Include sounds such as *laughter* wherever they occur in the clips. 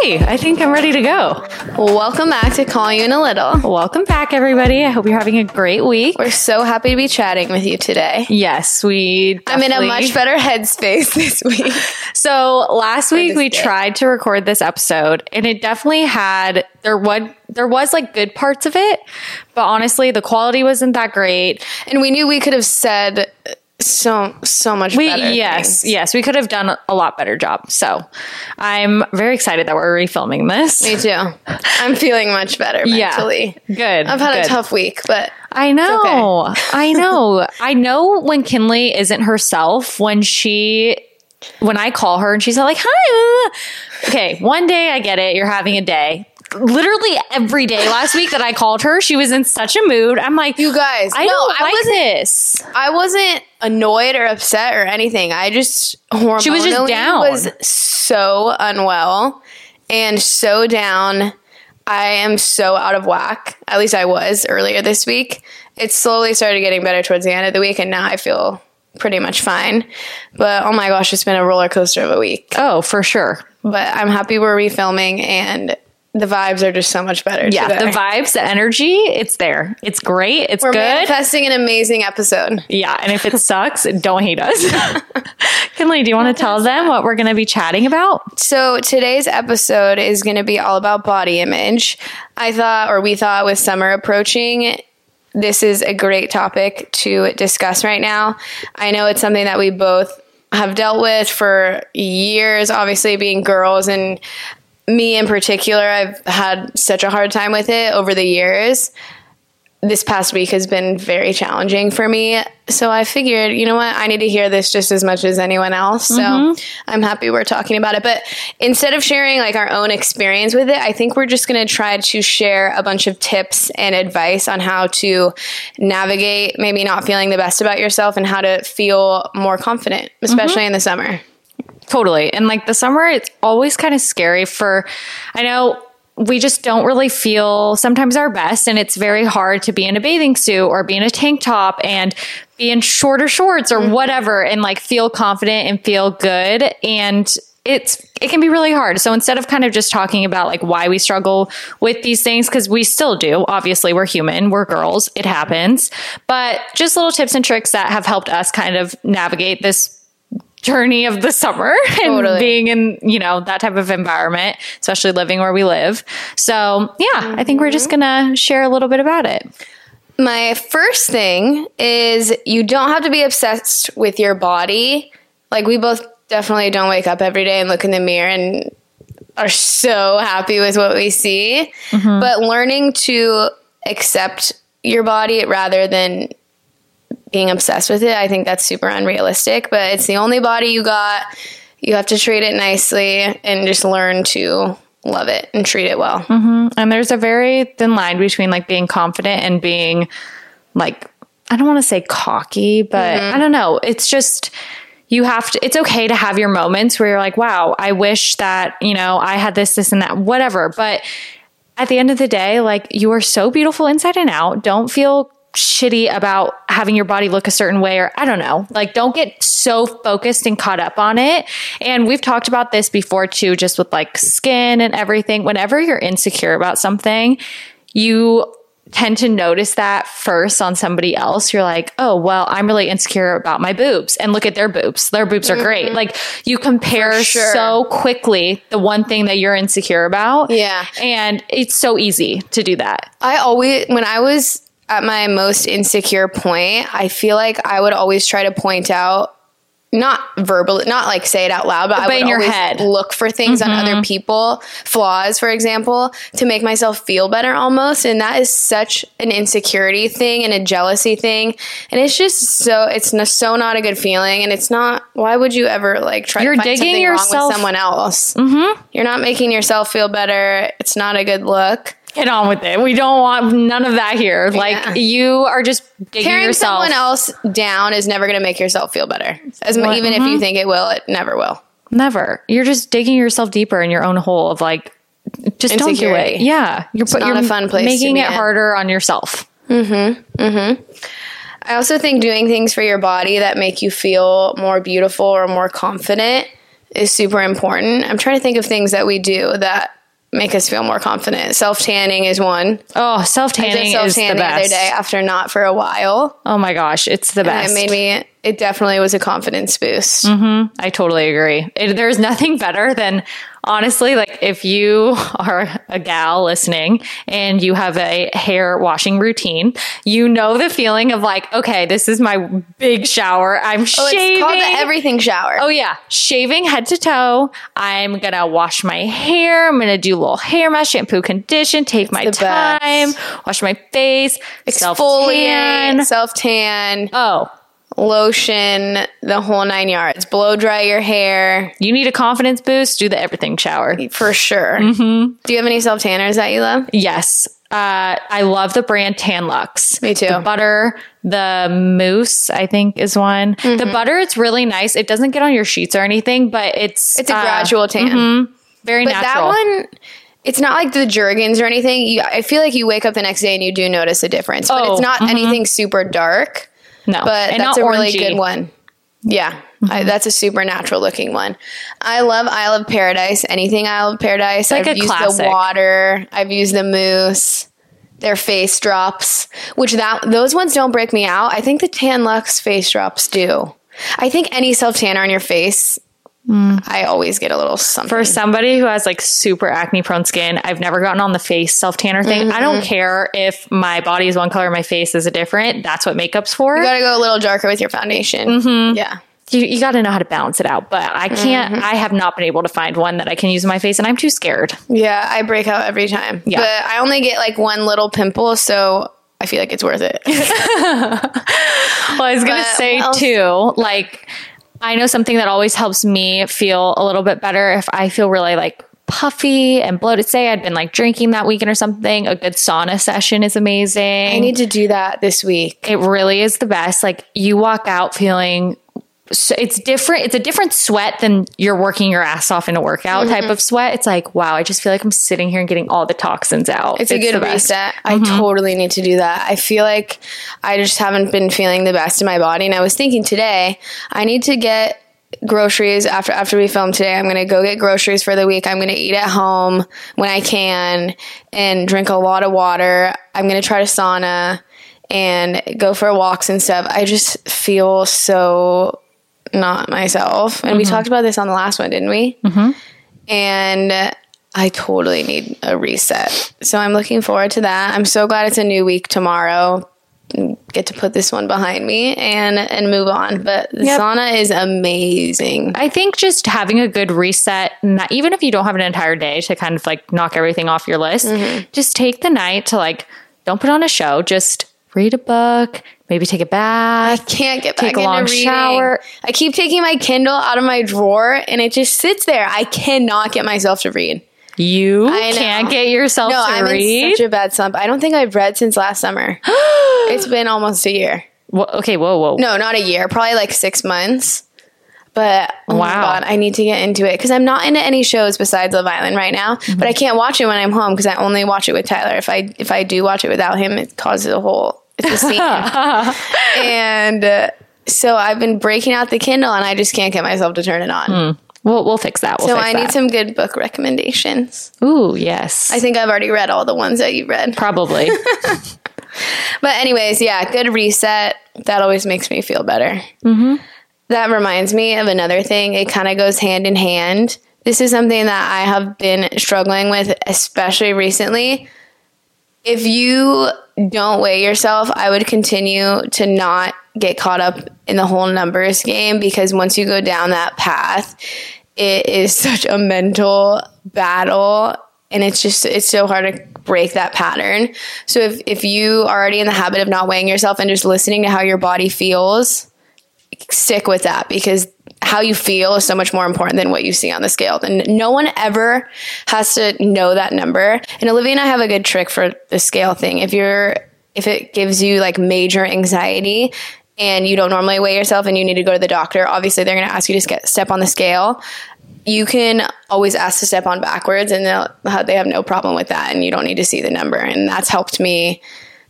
Okay, I think I'm ready to go. Welcome back to Call You in a Little. Welcome back, everybody. I hope you're having a great week. We're so happy to be chatting with you today. Yes, we. I'm in a much better headspace *laughs* this week. So last week we day. tried to record this episode, and it definitely had there was there was like good parts of it, but honestly, the quality wasn't that great. And we knew we could have said so so much We better. yes things. yes we could have done a lot better job. So I'm very excited that we're refilming this. Me too. I'm feeling much better Yeah. Good. I've had good. a tough week, but I know. I know. I know when Kinley isn't herself when she when I call her and she's like, "Hi." Uh. Okay, one day I get it. You're having a day. Literally every day last week that I called her, she was in such a mood. I'm like, you guys, I no, don't I like wasn't this. I wasn't annoyed or upset or anything. I just hormonally She was just down. was so unwell and so down. I am so out of whack. At least I was earlier this week. It slowly started getting better towards the end of the week, and now I feel pretty much fine. But oh my gosh, it's been a roller coaster of a week. Oh, for sure. But I'm happy we're refilming, and the vibes are just so much better. Yeah, today. the vibes, the energy, it's there. It's great. It's We're good. manifesting an amazing episode. yeah, and if it *laughs* sucks, don't hate us. *laughs* Kinley, do you want to tell them what we're going to be chatting about? So today's episode is going to be all about body image. I thought, or we thought, with summer approaching, this is a great topic to discuss right now. I know it's something that we both have dealt with for years, obviously being girls and me in particular, I've had such a hard time with it over the years. This past week has been very challenging for me. So I figured, you know what? I need to hear this just as much as anyone else. So mm-hmm. I'm happy we're talking about it. But instead of sharing like our own experience with it, I think we're just going to try to share a bunch of tips and advice on how to navigate maybe not feeling the best about yourself and how to feel more confident, mm-hmm. especially in the summer. Totally. And like the summer, it's always kind of scary for, I know we just don't really feel sometimes our best. And it's very hard to be in a bathing suit or be in a tank top and be in shorter shorts or mm-hmm. whatever and like feel confident and feel good. And it's, it can be really hard. So instead of kind of just talking about like why we struggle with these things, because we still do, obviously we're human, we're girls, it happens, but just little tips and tricks that have helped us kind of navigate this journey of the summer *laughs* and Totally. being in you know that type of environment especially living where we live so yeah i think we're just mm-hmm. gonna share a little bit about it My first thing is you don't have to be obsessed with your body. Like we both definitely don't wake up every day and look in the mirror and are so happy with what we see. Mm-hmm. But learning to accept your body rather than being obsessed with it, I think that's super unrealistic, but it's the only body you got. You have to treat it nicely and just learn to love it and treat it well. Mm-hmm. and there's a very thin line between like being confident and being like i don't want to say cocky but mm-hmm. i don't know. It's just you have to it's okay to have your moments where you're like wow i wish that you know i had this this and that whatever. But at the end of the day like you are so beautiful inside and out. Don't feel shitty about having your body look a certain way or I don't know. Like don't get so focused and caught up on it. And we've talked about this before too just with like skin and everything. Whenever you're insecure about something, you tend to notice that first on somebody else. You're like, "Oh, well, I'm really insecure about my boobs." And look at their boobs. Their boobs are great. Mm-hmm. Like you compare sure. so quickly the one thing that you're insecure about. Yeah. And it's so easy to do that. I always, when I was at my most insecure point, I feel like I would always try to point out, not verbally, not like say it out loud, but, I would in your always head. Mm-hmm. look for things on other people, flaws, for example, to make myself feel better almost. And that is such an insecurity thing and a jealousy thing. And it's just so, it's n- so not a good feeling. And it's not, why would you ever like try You're to find digging something wrong yourself- with someone else? Mm-hmm. You're not making yourself feel better. It's not a good look. Get on with it. We don't want none of that here. Yeah. Like you are just digging Tearing yourself. someone else down is never going to make yourself feel better. As Well, even if you think it will, it never will. Never. You're just digging yourself deeper in your own hole of like, just don't do it. Yeah, you're not you're a fun place making it in. harder on yourself. Mhm. Mhm. I also think doing things for your body that make you feel more beautiful or more confident is super important. I'm trying to think of things that we do that make us feel more confident. Self tanning is one. Oh, self tanning is the tan the, other day after not for a while. Oh my gosh, it's the And best. it made me. It definitely was a confidence boost. Mm-hmm. I totally agree. It, there's nothing better than honestly, like if you *laughs* are a gal listening and you have a hair washing routine, you know the feeling of like, okay, this is my big shower. I'm Oh, shaving. it's called the everything shower. Oh yeah, shaving head to toe. I'm gonna wash my hair. I'm gonna do a little hair mask, shampoo, condition. Take my the best. time. Wash my face. Exfoliate, self tan, Oh, lotion, the whole nine yards. Blow dry your hair you need a confidence boost? Do the everything shower. for sure. Mm-hmm. Do you have any self tanners that you love? Yes. Uh, I love the brand Tan-Luxe. Me too. The butter, the mousse, I think is one. The butter, it's really nice. It doesn't get on your sheets or anything, but it's It's a uh, gradual tan. very But natural. that one, it's not like the Jergens or anything. You, I feel like you wake up the next day and you do notice a difference, but Oh, it's not anything super dark. No, But and that's a really orangey. Mm-hmm. good one. Yeah, I, that's a super natural looking one. I love Isle of Paradise. Anything Isle of Paradise. like I've a used classic. the water. I've used the mousse. Their face drops, which that those ones don't break me out. I think the Tan-Luxe face drops do. I think any self tanner on your face, I always get a little something. For somebody who has like super acne prone skin, I've never gotten on the face self tanner thing. I Mm-hmm. don't care if my body is one color, my face is a different. That's what makeup's for. You gotta go a little darker with your foundation. Mm-hmm. Yeah. you, you got to know how to balance it out. But I can't, Mm-hmm. I have not been able to find one that I can use in my face, and I'm too scared. Yeah, I break out every time. Yeah. But I only get like one little pimple, so I feel like it's worth it. *laughs* Well, I was going to say too, like, I know something that always helps me feel a little bit better if I feel really like puffy and bloated. Say I'd been like drinking that weekend or something. A good sauna session is amazing. I need to do that this week. It really is the best. Like you walk out feeling so it's different. It's a different sweat than you're working your ass off in a workout Mm-hmm. type of sweat. It's like, wow, I just feel like I'm sitting here and getting all the toxins out. It's, a good reset. I totally need to do that. I feel like I just haven't been feeling the best in my body. And I was thinking today, I need to get groceries after after we film today. I'm gonna go get groceries for the week. I'm gonna eat at home when I can and drink a lot of water. I'm gonna try to sauna and go for walks and stuff. I just feel so not myself. And we talked about this on the last one, didn't we? Mm-hmm. And I totally need a reset. So I'm looking forward to that. I'm so glad it's a new week tomorrow. Get to put this one behind me and and move on. But the Yep. sauna is amazing. I think just having a good reset, not, even if you don't have an entire day to kind of like knock everything off your list, Mm-hmm. just take the night to like, don't put on a show, just read a book, maybe take a bath. I can't get Take back a long reading. shower. I keep taking my Kindle out of my drawer and it just sits there. I cannot get myself to read. You I can't get yourself No, to I'm read. in such a bad slump. I don't think I've read since last summer. *gasps* it's been almost a year. Wha- okay, whoa, whoa. No, not a year. Probably like six months. But oh my Wow. god, I need to get into it because I'm not into any shows besides Love Island right now. Mm-hmm. But I can't watch it when I'm home because I only watch it with Tyler. If I if I do watch it without him, it causes a whole it's a scene. *laughs* and uh, so I've been breaking out the Kindle and I just can't get myself to turn it on. We'll, we'll fix that. We'll So fix I need that. some good book recommendations. Ooh, yes. I think I've already read all the ones that you read. Probably. *laughs* *laughs* But anyways, yeah, good reset. That always makes me feel better. Mm-hmm. That reminds me of another thing. It kind of goes hand in hand. This is something that I have been struggling with, especially recently. If you don't weigh yourself, I would continue to not get caught up in the whole numbers game because once you go down that path, it is *laughs* such a mental battle and it's just it's so hard to break that pattern. So if if you are already in the habit of not weighing yourself and just listening to how your body feels, stick with that because how you feel is so much more important than what you see on the scale. And no one ever has to know that number. And Olivia and I have a good trick for the scale thing. If you're if it gives you like major anxiety and you don't normally weigh yourself and you need to go to the doctor, obviously they're going to ask you to step on the scale. You can always ask to step on backwards and they'll, they have no problem with that and you don't need to see the number. And that's helped me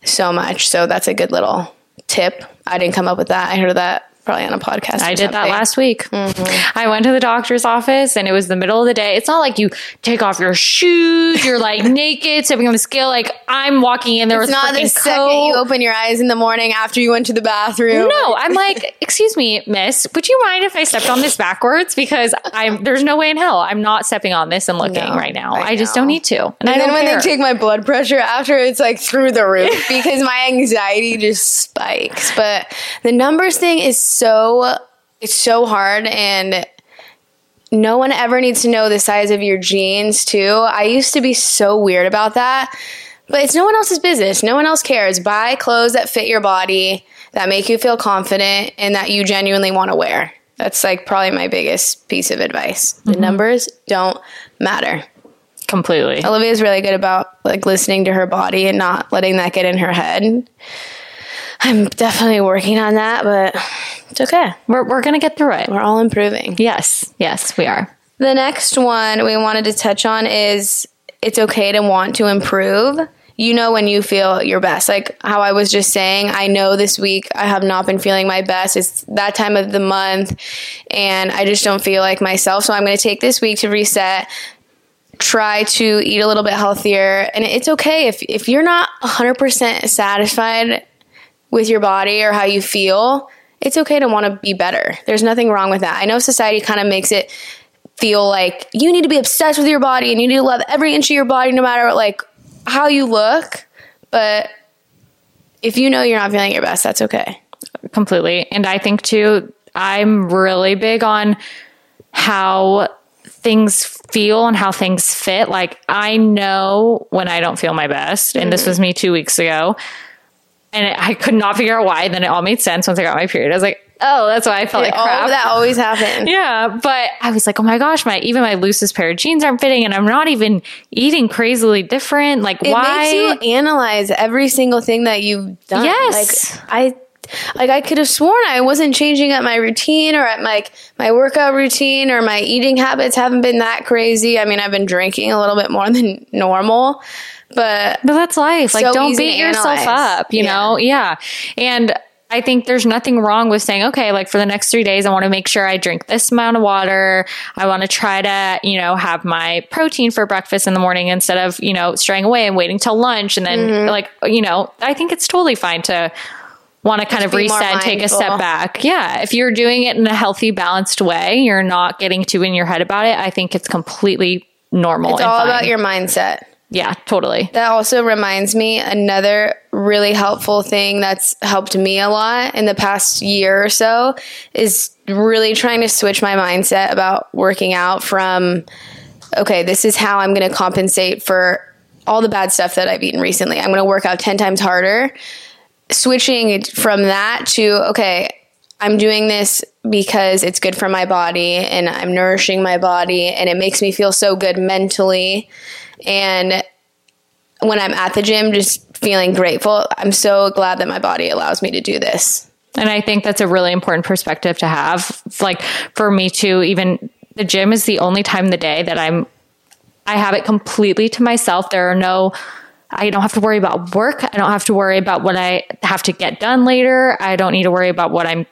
so much. So that's a good little tip. I didn't come up with that. I heard that probably on a podcast. I did that last week. Mm-hmm. I went to the doctor's office and it was the middle of the day. It's not like you take off your shoes, you're like *laughs* naked, stepping on the scale. Like I'm walking in there It's with not the freaking second you open your eyes in the morning after you went to the bathroom. No, I'm like, excuse me, miss, would you mind if I stepped on this backwards? Because I'm there's no way in hell I'm not stepping on this and looking No, right now. I I, just don't need to. And, And I then when care. they take my blood pressure after, it's like through the roof *laughs* because my anxiety just spikes. But the numbers thing is so it's so hard and no one ever needs to know the size of your jeans too. I used to be so weird about that. But it's no one else's business. No one else cares. Buy clothes that fit your body, that make you feel confident, and that you genuinely want to wear. That's like probably my biggest piece of advice. The mm-hmm. numbers don't matter. completely. Olivia's really good about like listening to her body and not letting that get in her head. I'm definitely working on that, but it's okay. We're we're gonna get through it. We're all improving. Yes, yes, we are. The next one we wanted to touch on is it's okay to want to improve. You know when you feel your best. Like how I was just saying, I know this week I have not been feeling my best. It's that time of the month and I just don't feel like myself. So I'm going to take this week to reset, try to eat a little bit healthier. And it's okay if if you're not 100% satisfied with your body or how you feel, it's okay to want to be better. There's nothing wrong with that. I know society kind of makes it feel like you need to be obsessed with your body and you need to love every inch of your body no matter like how you look, but if you know you're not feeling your best, that's okay. completely. And I think too, I'm really big on how things feel and how things fit. Like I know when I don't feel my best, and this mm-hmm. was me two weeks ago, and it, I could not figure out why. Then it all made sense once I got my period. I was like, oh, that's why I felt like All oh, crap. that always happens. *laughs* Yeah, but I was like, oh my gosh, my even my loosest pair of jeans aren't fitting, and I'm not even eating crazily different. Like, It why? makes you analyze every single thing that you've done. Yes. Like I like I could have sworn I wasn't changing up my routine or at my my workout routine or my eating habits haven't been that crazy. I mean, I've been drinking a little bit more *laughs* than normal, but But that's life. Like, So don't beat yourself up, you Yeah. know? Yeah. And I think there's nothing wrong with saying, okay, like for the next three days, I want to make sure I drink this amount of water. I want to try to, you know, have my protein for breakfast in the morning instead of, you know, straying away and waiting till lunch. And then, Mm-hmm. like, you know, I think it's totally fine to want to kind of reset and take a step back. Yeah. If you're doing it in a healthy, balanced way, you're not getting too in your head about it. I think it's completely normal. it's all fine. about your mindset. Yeah, totally. That also reminds me another really helpful thing that's helped me a lot in the past year or so is really trying to switch my mindset about working out from okay, this is how I'm going to compensate for all the bad stuff that I've eaten recently. I'm going to work out 10 times harder. Switching from that to okay, I'm doing this because it's good for my body and I'm nourishing my body and it makes me feel so good mentally. And when I'm at the gym, just feeling grateful. I'm so glad that my body allows me to do this. And I think that's a really important perspective to have. It's like for me too, even the gym is the only time in the day that I'm I have it completely to myself. There are no I don't have to worry about work. I don't have to worry about what I have to get done later. I don't need to worry about what I'm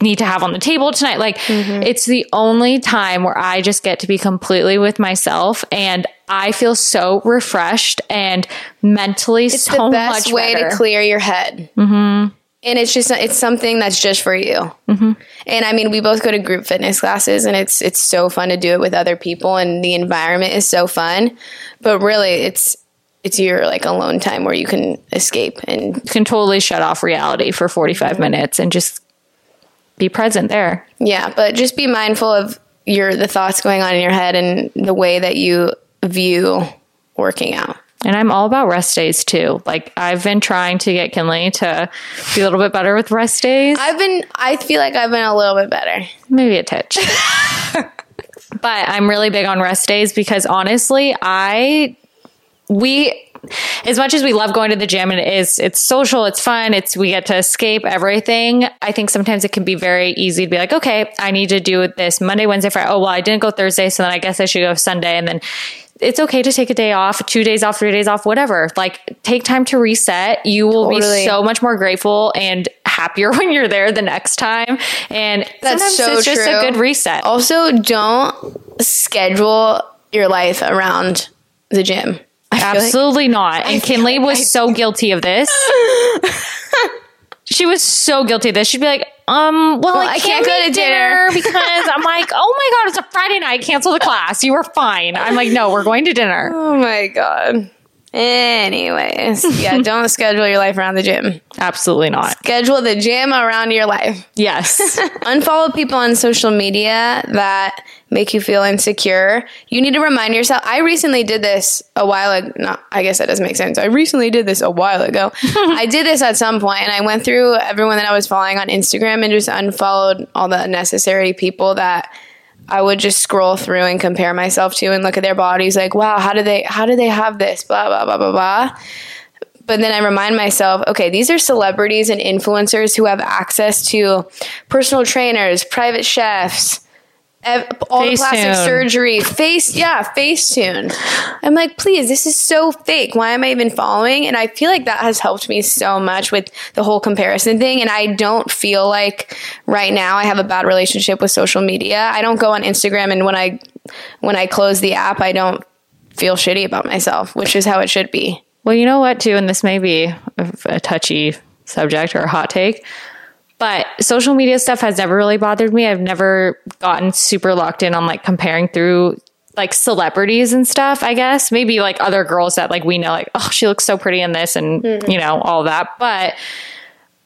need to have on the table tonight. Like it's the only time where I just get to be completely with myself and I feel so refreshed and mentally It's so the best much way better. to clear your head. Mm-hmm. And it's just it's something that's just for you. Mm-hmm. And I mean, we both go to group fitness classes, and it's it's so fun to do it with other people, and the environment is so fun. But really, it's it's your like alone time where you can escape and can totally shut off reality for 45 minutes and just be present there. Yeah, but just be mindful of your the thoughts going on in your head and the way that you view working out. And I'm all about rest days too. Like I've been trying to get Kinley to be a little bit better with rest days. I've been I feel like I've been a little bit better. Maybe a titch. *laughs* but I'm really big on rest days because honestly, I we as much as we love going to the gym and it is it's social, it's fun, it's we get to escape everything. I think sometimes it can be very easy to be like, okay, I need to do this Monday, Wednesday, Friday. Oh well, I didn't go Thursday, so then I guess I should go Sunday, and then it's okay to take a day off, two days off, three days off, whatever. Like take time to reset. You will Totally. be so much more grateful and happier *laughs* when you're there the next time. And That's so it's just true. a good reset. Also, don't schedule your life around the gym. I feel like- Absolutely not. And Kinley like was I- so guilty of this. *laughs* she was so guilty of this. She'd be like, um, well, I, I can't, can't go to dinner, dinner." *laughs* because I'm like, oh my god, it's a Friday night. Cancel the class. You were fine. I'm like, no, we're going to dinner. *laughs* oh my god. Anyways, *laughs* yeah, don't schedule your life around the gym. Absolutely not. Schedule the gym around your life. Yes. *laughs* Unfollow people on social media that make you feel insecure. You need to remind yourself. I recently did this a while ago. No, I guess that doesn't make sense. I recently did this a while ago. *laughs* I did this at some point, and I went through everyone that I was following on Instagram and just unfollowed all the unnecessary people that I would just scroll through and compare myself to and look at their bodies like, wow, how do they how do they have this? Blah blah blah blah blah. But then I remind myself, okay, these are celebrities and influencers who have access to personal trainers, private chefs, ev- all the plastic Facetune. surgery, face, yeah, Facetune. I'm like, please, this is so fake. Why am I even following? And I feel like that has helped me so much with the whole comparison thing. And I don't feel like right now I have a bad relationship with social media. I don't go on Instagram and when I when I close the app, I don't feel shitty about myself, which is how it should be. Well, you know what, too, and this may be a touchy subject or a hot take, but social media stuff has never really bothered me. I've never gotten super locked in on like comparing through like celebrities and stuff, I guess. Maybe like other girls that like we know, like, oh, she looks so pretty in this and, mm-hmm. you know, all that. But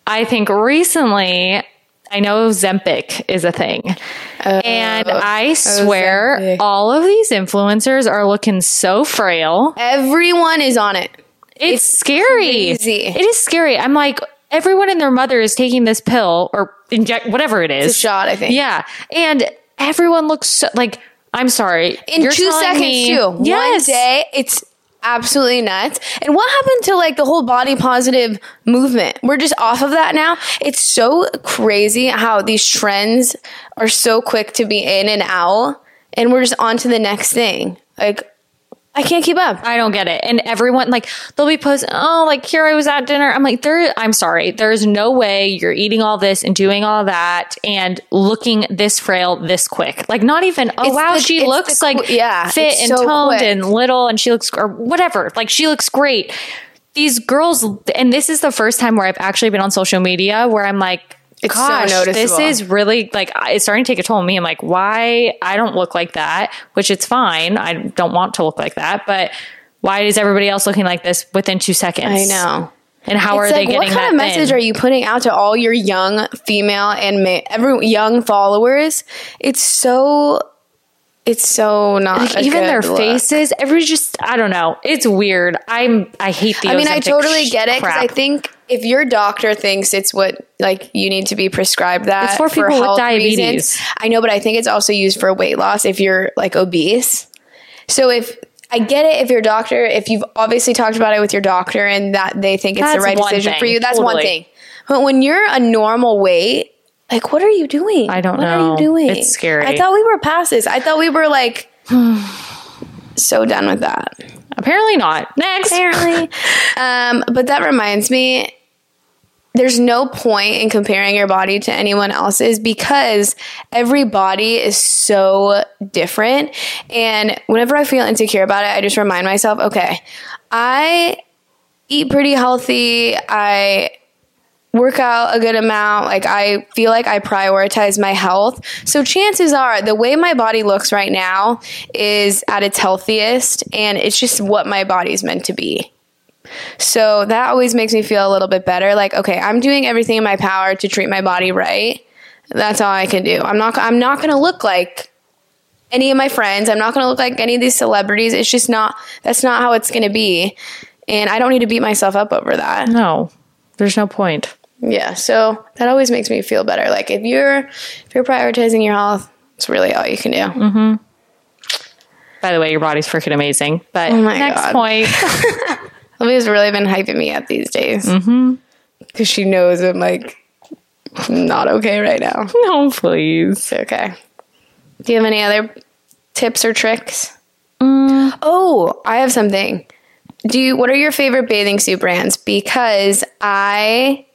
I think recently, I know Zempic is a thing. and oh, I oh, swear Ozempic. all of these influencers are looking so frail. Everyone is on it. It's, scary. crazy. It is scary. I'm like, everyone and their mother is taking this pill or inject whatever it is. It's a shot, I think. Yeah. And everyone looks so, like, I'm sorry. In You're two seconds, me- too. Yes. One day, it's absolutely nuts. And what happened to like the whole body positive movement? We're just off of that now. It's so crazy how these trends are so quick to be in and out, and we're just on to the next thing. Like, I can't keep up. I don't get it. And everyone like they'll be posting, oh, like here I was at dinner. I'm like, there I'm sorry. There's no way you're eating all this and doing all that and looking this frail this quick. Like not even, oh It's wow, the- she looks the like yeah, fit and so toned quick. and little and she looks or whatever. Like she looks great. These girls and this is the first time where I've actually been on social media where I'm like It's so Gosh, this is really like it's starting to take a toll on me. I'm like, why I don't look like that, which it's fine. I don't want to look like that, but why is everybody else looking like this within two seconds? I know. And how It's are they getting what kind of message are you putting out to all your young female and ma- every young followers? It's so, it's so not like even their look. faces, every just I don't know. It's weird. I'm I hate the. I mean, I totally get it because I think if your doctor thinks it's what like you need to be prescribed that It's for people with health diabetes. reasons, I know, but I think it's also used for weight loss if you're like obese. So if I get it, if your doctor, if you've obviously talked about it with your doctor and that they think it's That's the right decision thing, for you, that's one thing. But when you're a normal weight, like what are you doing? I don't what know. What are you doing? It's scary. I thought we were past this. I thought we were like *sighs* so done with that apparently not. Next, apparently. *laughs* um, but that reminds me, there's no point in comparing your body to anyone else's because every body is so different. And whenever I feel insecure about it, I just remind myself, okay, I eat pretty healthy. I work out a good amount. Like I feel like I prioritize my health. So chances are the way my body looks right now is at its healthiest and it's just what my body's meant to be. So that always makes me feel a little bit better. Like, okay, I'm doing everything in my power to treat my body right. That's all I can do. I'm not I'm not going to look like any of my friends. I'm not going to look like any of these celebrities. It's just not that's not how it's going to be. And I don't need to beat myself up over that. no, there's no point. Yeah, so that always makes me feel better. Like if you're if you're prioritizing your health, it's really all you can do. Mm-hmm. By the way, your body's freaking amazing. But Oh my next God. point. *laughs* Libby's really been hyping me up these days because she knows I'm like not okay right now. *laughs* no, please. It's okay. Do you have any other tips or tricks? Oh, I have something. Do you? What are your favorite bathing suit brands? Because I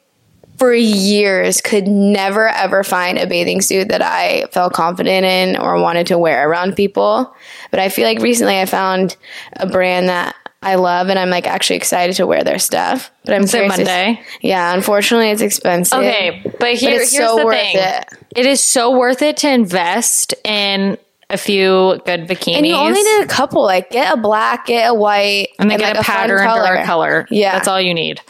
for years could never ever find a bathing suit that I felt confident in or wanted to wear around people. But I feel like recently I found a brand that I love and I'm like actually excited to wear their stuff. But I'm it curious to- Monday? yeah, unfortunately it's expensive. Okay, but here, it's here's so the worth thing. it. It is so worth it to invest in a few good bikinis. And you only need a couple. Like get a black, get a white, and then like get a fun pattern or a color. Yeah. that's all you need.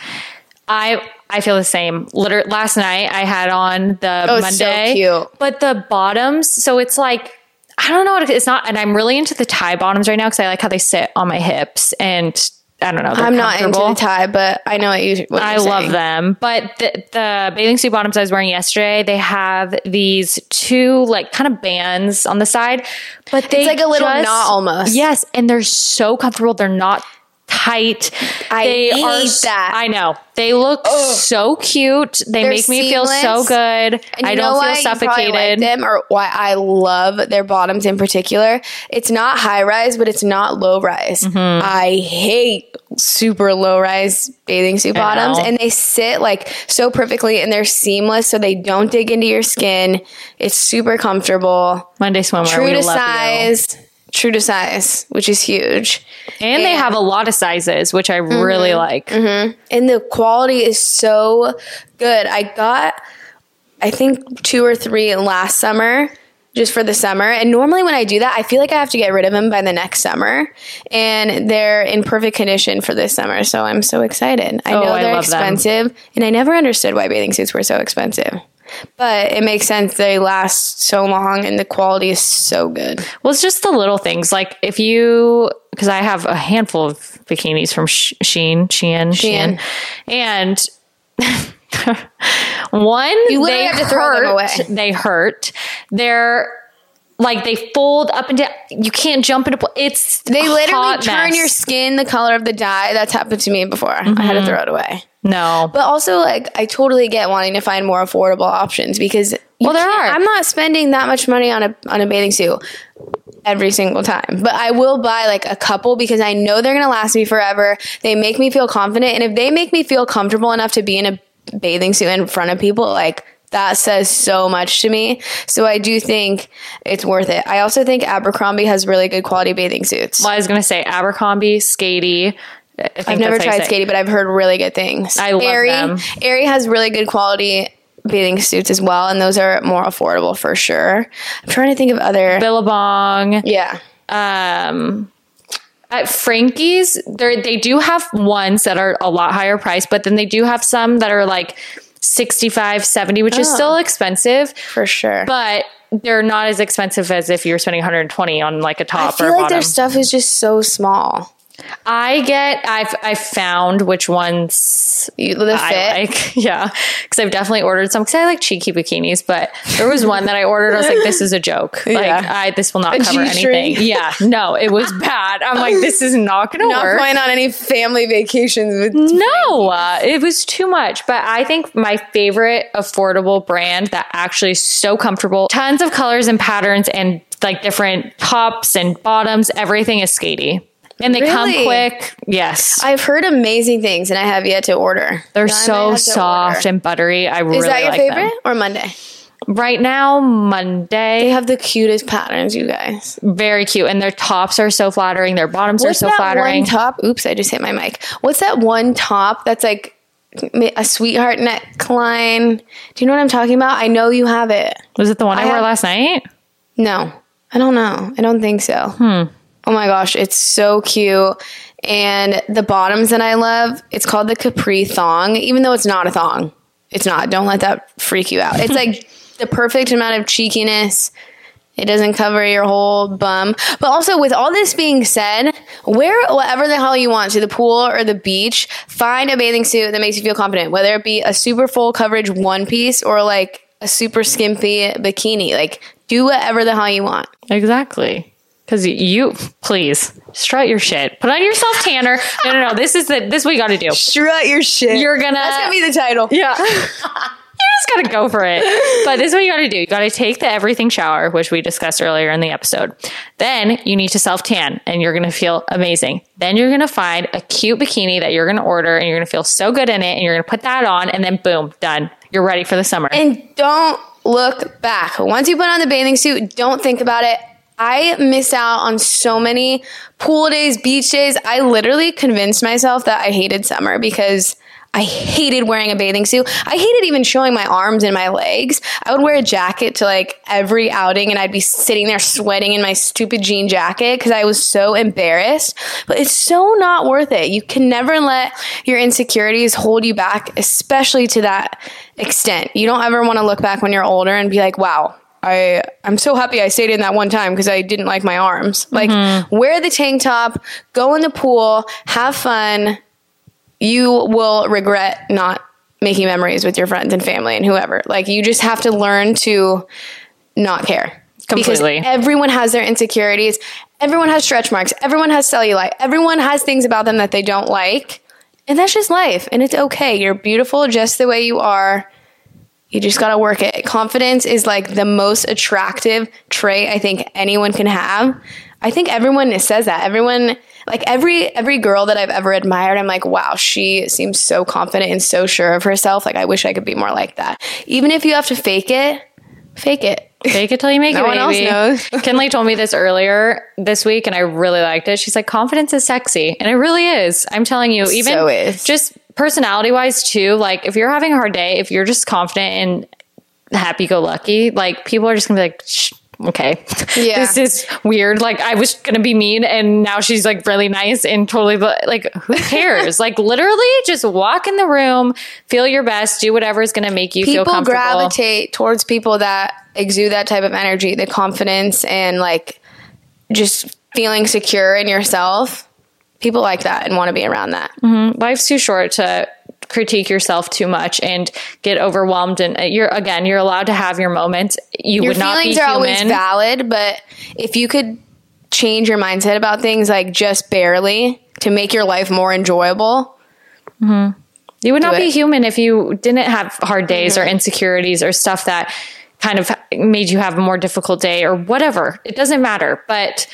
I I feel the same. Literally, last night I had on the Oh, so Monday, cute. but the bottoms. So it's like I don't know it's not, and I'm really into the tie bottoms right now because I like how they sit on my hips, and I don't know. I'm not into comfortable. the tie, but I know what you. What I you're love saying. them. But the, the bathing suit bottoms I was wearing yesterday, they have these two like kind of bands on the side, but they like a little just- knot almost. Yes, and they're so comfortable. They're not tight. I they hate s- that. I know. They look so cute. They They're make me feel so good. I don't feel you probably suffocated. like them or why I love their bottoms in particular. It's not high rise, but it's not low rise. Mm-hmm. I hate super low rise bathing suit I bottoms, know. and they sit like so perfectly, and they're seamless, so they don't dig into your skin. It's super comfortable, Monday swimwear. true we to love you. size. True to size, which is huge. And they have a lot of sizes, which I mm-hmm. really like. Mm-hmm. and the quality is so good. I got, I think, two or three last summer. Just for the summer. And normally, when I do that, I feel like I have to get rid of them by the next summer. And they're in perfect condition for this summer. So I'm so excited. I Oh, know they're them. expensive. And I never understood why bathing suits were so expensive. But it makes sense. They last so long and the quality is so good. Well, it's just the little things. Like if you, because I have a handful of bikinis from Sh- Sheen, Shein, Shein, Shein. and *laughs* one, You literally they have to throw them hurt. away. They hurt. They're like they fold up and down. You can't jump into. pl- It's They literally turn mess. your skin the color of the dye. That's happened to me before. I had Mm-hmm. to throw it away. No. But also, like, I totally get wanting to find more affordable options because Well, there are. I'm not spending that much money on a on a bathing suit every single time, but I will buy like a couple because I know they're gonna last me forever. They make me feel confident, and if they make me feel comfortable enough to be in a bathing suit in front of people, like. That says so much to me. So I do think it's worth it. I also think Abercrombie has really good quality bathing suits. Well, I was gonna say Abercrombie, Skatie. I I've never that's how you tried skating, but I've heard really good things. I love Aerie, them. Aerie has really good quality bathing suits as well, and those are more affordable for sure. I'm trying to think of other. Billabong. yeah, um at Frankie's, they they do have ones that are a lot higher price, but then they do have some that are like 65, 70, which is Oh. still expensive, for sure. but they're not as expensive as if you're spending 120 on like a top I feel like bottom. their stuff is just so small. I get I've I found which ones You, the fit. I like, *laughs* yeah, because I've definitely ordered some because I like cheeky bikinis. But there was one that I ordered. I was like, "This is a joke. *laughs* Like, Yeah. I this will not A cover G-string? anything." Yeah, no, it was *laughs* bad. I'm like, "This is not going to work. Not going on any family vacations with. No, uh, it was too much. But I think my favorite affordable brand that actually is so comfortable, tons of colors and patterns, and like different tops and bottoms. Everything is Skatie, and they come quick. Yes, I've heard amazing things, and I have yet to order. they're so soft and buttery. I really Is that your like favorite them. or Monday? Right now, Monday. They have the cutest patterns, you guys. very cute, and their tops are so flattering. Their bottoms What's are so that flattering. one top? Oops, I just hit my mic. What's that one top that's like a sweetheart neckline? Do you know what I'm talking about? I know you have it. Was it the one I, I wore have- last night? No, I don't know. I don't think so. Hmm. Oh my gosh, it's so cute. And the bottoms that I love, it's called the Capri thong, even though it's not a thong. It's not. Don't let that freak you out. It's *laughs* like the perfect amount of cheekiness. It doesn't cover your whole bum. But also, with all this being said, wear whatever the hell you want to the pool or the beach. Find a bathing suit that makes you feel confident, whether it be a super full coverage one piece or like a super skimpy bikini. Like, do whatever the hell you want. Exactly. Because you, please strut your shit. Put on yourself tanner. No, no, no. *laughs* This is the this you got to do. Strut your shit. You're gonna- That's gonna be the title. Yeah. *laughs* You're just gotta go for it. But this is what you gotta do. You gotta take the everything shower, which we discussed earlier in the episode. Then you need to self tan and you're gonna feel amazing. Then you're gonna find a cute bikini that you're gonna order and you're gonna feel so good in it and you're gonna put that on and then boom, done. You're ready for the summer. And don't look back. Once you put on the bathing suit, don't think about it. I missed out on so many pool days, beach days. I literally convinced myself that I hated summer because I hated wearing a bathing suit. I hated even showing my arms and my legs. I would wear a jacket to like every outing and I'd be sitting there sweating in my stupid jean jacket because I was so embarrassed. But it's so not worth it. You can never let your insecurities hold you back, especially to that extent. You don't ever want to look back when you're older and be like, wow, I I'm so happy I stayed in that one time because I didn't like my arms. Like mm-hmm. wear the tank top, go in the pool, have fun. You will regret not making memories with your friends and family and whoever. Like you just have to learn to not care. Completely. Because everyone has their insecurities. Everyone has stretch marks. Everyone has cellulite. Everyone has things about them that they don't like. And that's just life. And it's okay. You're beautiful just the way you are. You just got to work it. Confidence is like the most attractive trait I think anyone can have. I think everyone says that. Everyone like every every girl that I've ever admired, I'm like, wow, she seems so confident and so sure of herself. Like I wish I could be more like that. Even if you have to fake it, fake it. Fake it till you make No it, one else baby. knows. *laughs* *laughs* Kinley told me this earlier this week, and I really liked it. She's like, confidence is sexy. And it really is. I'm telling you, even So just personality wise, too. Like, if you're having a hard day, if you're just confident and happy go lucky, like, people are just gonna be like, Shh, okay, Yeah. this is weird. Like, I was gonna be mean, and now she's like really nice and totally, like, who *laughs* cares? like, literally just walk in the room, feel your best, do whatever is gonna make you feel comfortable. People gravitate towards people that exude that type of energy, the confidence and like just feeling secure in yourself. People like that and want to be around that. Mm-hmm. life's too short to critique yourself too much and get overwhelmed. And uh, you're again you're allowed to have your moments. You Your would not be feelings are always human. valid, but if you could change your mindset about things like just barely to make your life more enjoyable, you would not be it. Mm-hmm. human if you didn't have hard days or insecurities or stuff that kind of made you have a more difficult day or whatever. It doesn't matter but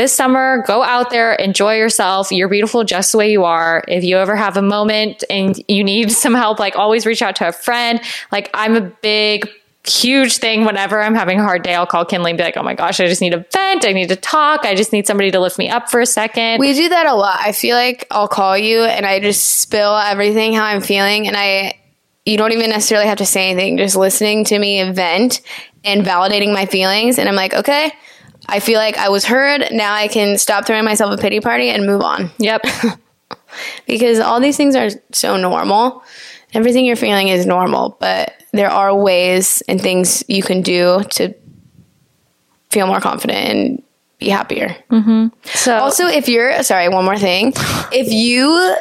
this summer go out there enjoy yourself. You're beautiful just the way you are. If you ever have a moment and you need *laughs* some help like always reach out to a friend. Like i'm a big huge thing whenever i'm having a hard day i'll call kinley and be like oh my gosh i just need a vent. I need to talk. I just need somebody to lift me up for a second. We do that a lot. I feel like I'll call you and I just spill everything how I'm feeling and I you don't even necessarily have to say anything, just listening to me vent and validating my feelings. And I'm like, "Okay, I feel like I was heard. Now I can stop throwing myself a pity party and move on." *laughs* yep because all these things are so normal. Everything you're feeling is normal, but there are ways and things you can do to feel more confident and be happier. Mm-hmm. so Also, if you're sorry, one more thing. If you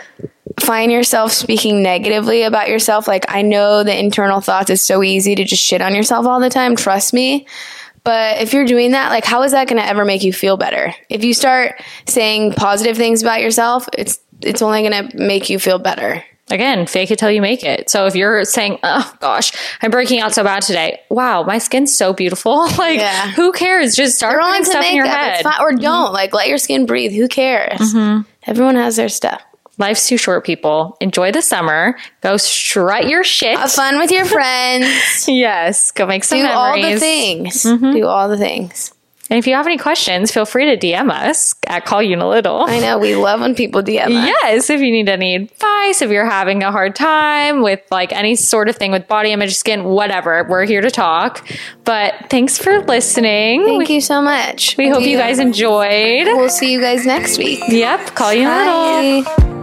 find yourself speaking negatively about yourself, like I know the internal thoughts, it's so easy to just shit on yourself all the time. Trust me. But if you're doing that, like, how is that going to ever make you feel better? If you start saying positive things about yourself, it's it's only going to make you feel better. again, fake it till you make it. So if you're saying, "Oh gosh, I'm breaking out so bad today," wow, my skin's so beautiful. *laughs* like, Yeah. who cares? Just start putting stuff in your head. or don't. Like, let your skin breathe. Who cares? Mm-hmm. Everyone has their stuff. Life's too short, people. Enjoy the summer. Go strut your shit. Have fun with your friends. *laughs* yes, go make some Do all the things. Mm-hmm. Do all the things. And if you have any questions, feel free to DM us at Call You in a Little. I know we love when people DM us. Yes, if you need any advice, if you're having a hard time with like any sort of thing with body image, skin, whatever, we're here to talk. But thanks for listening. Thank you so much. We hope you guys enjoyed. We'll see you guys next week. Yep, call you in a little.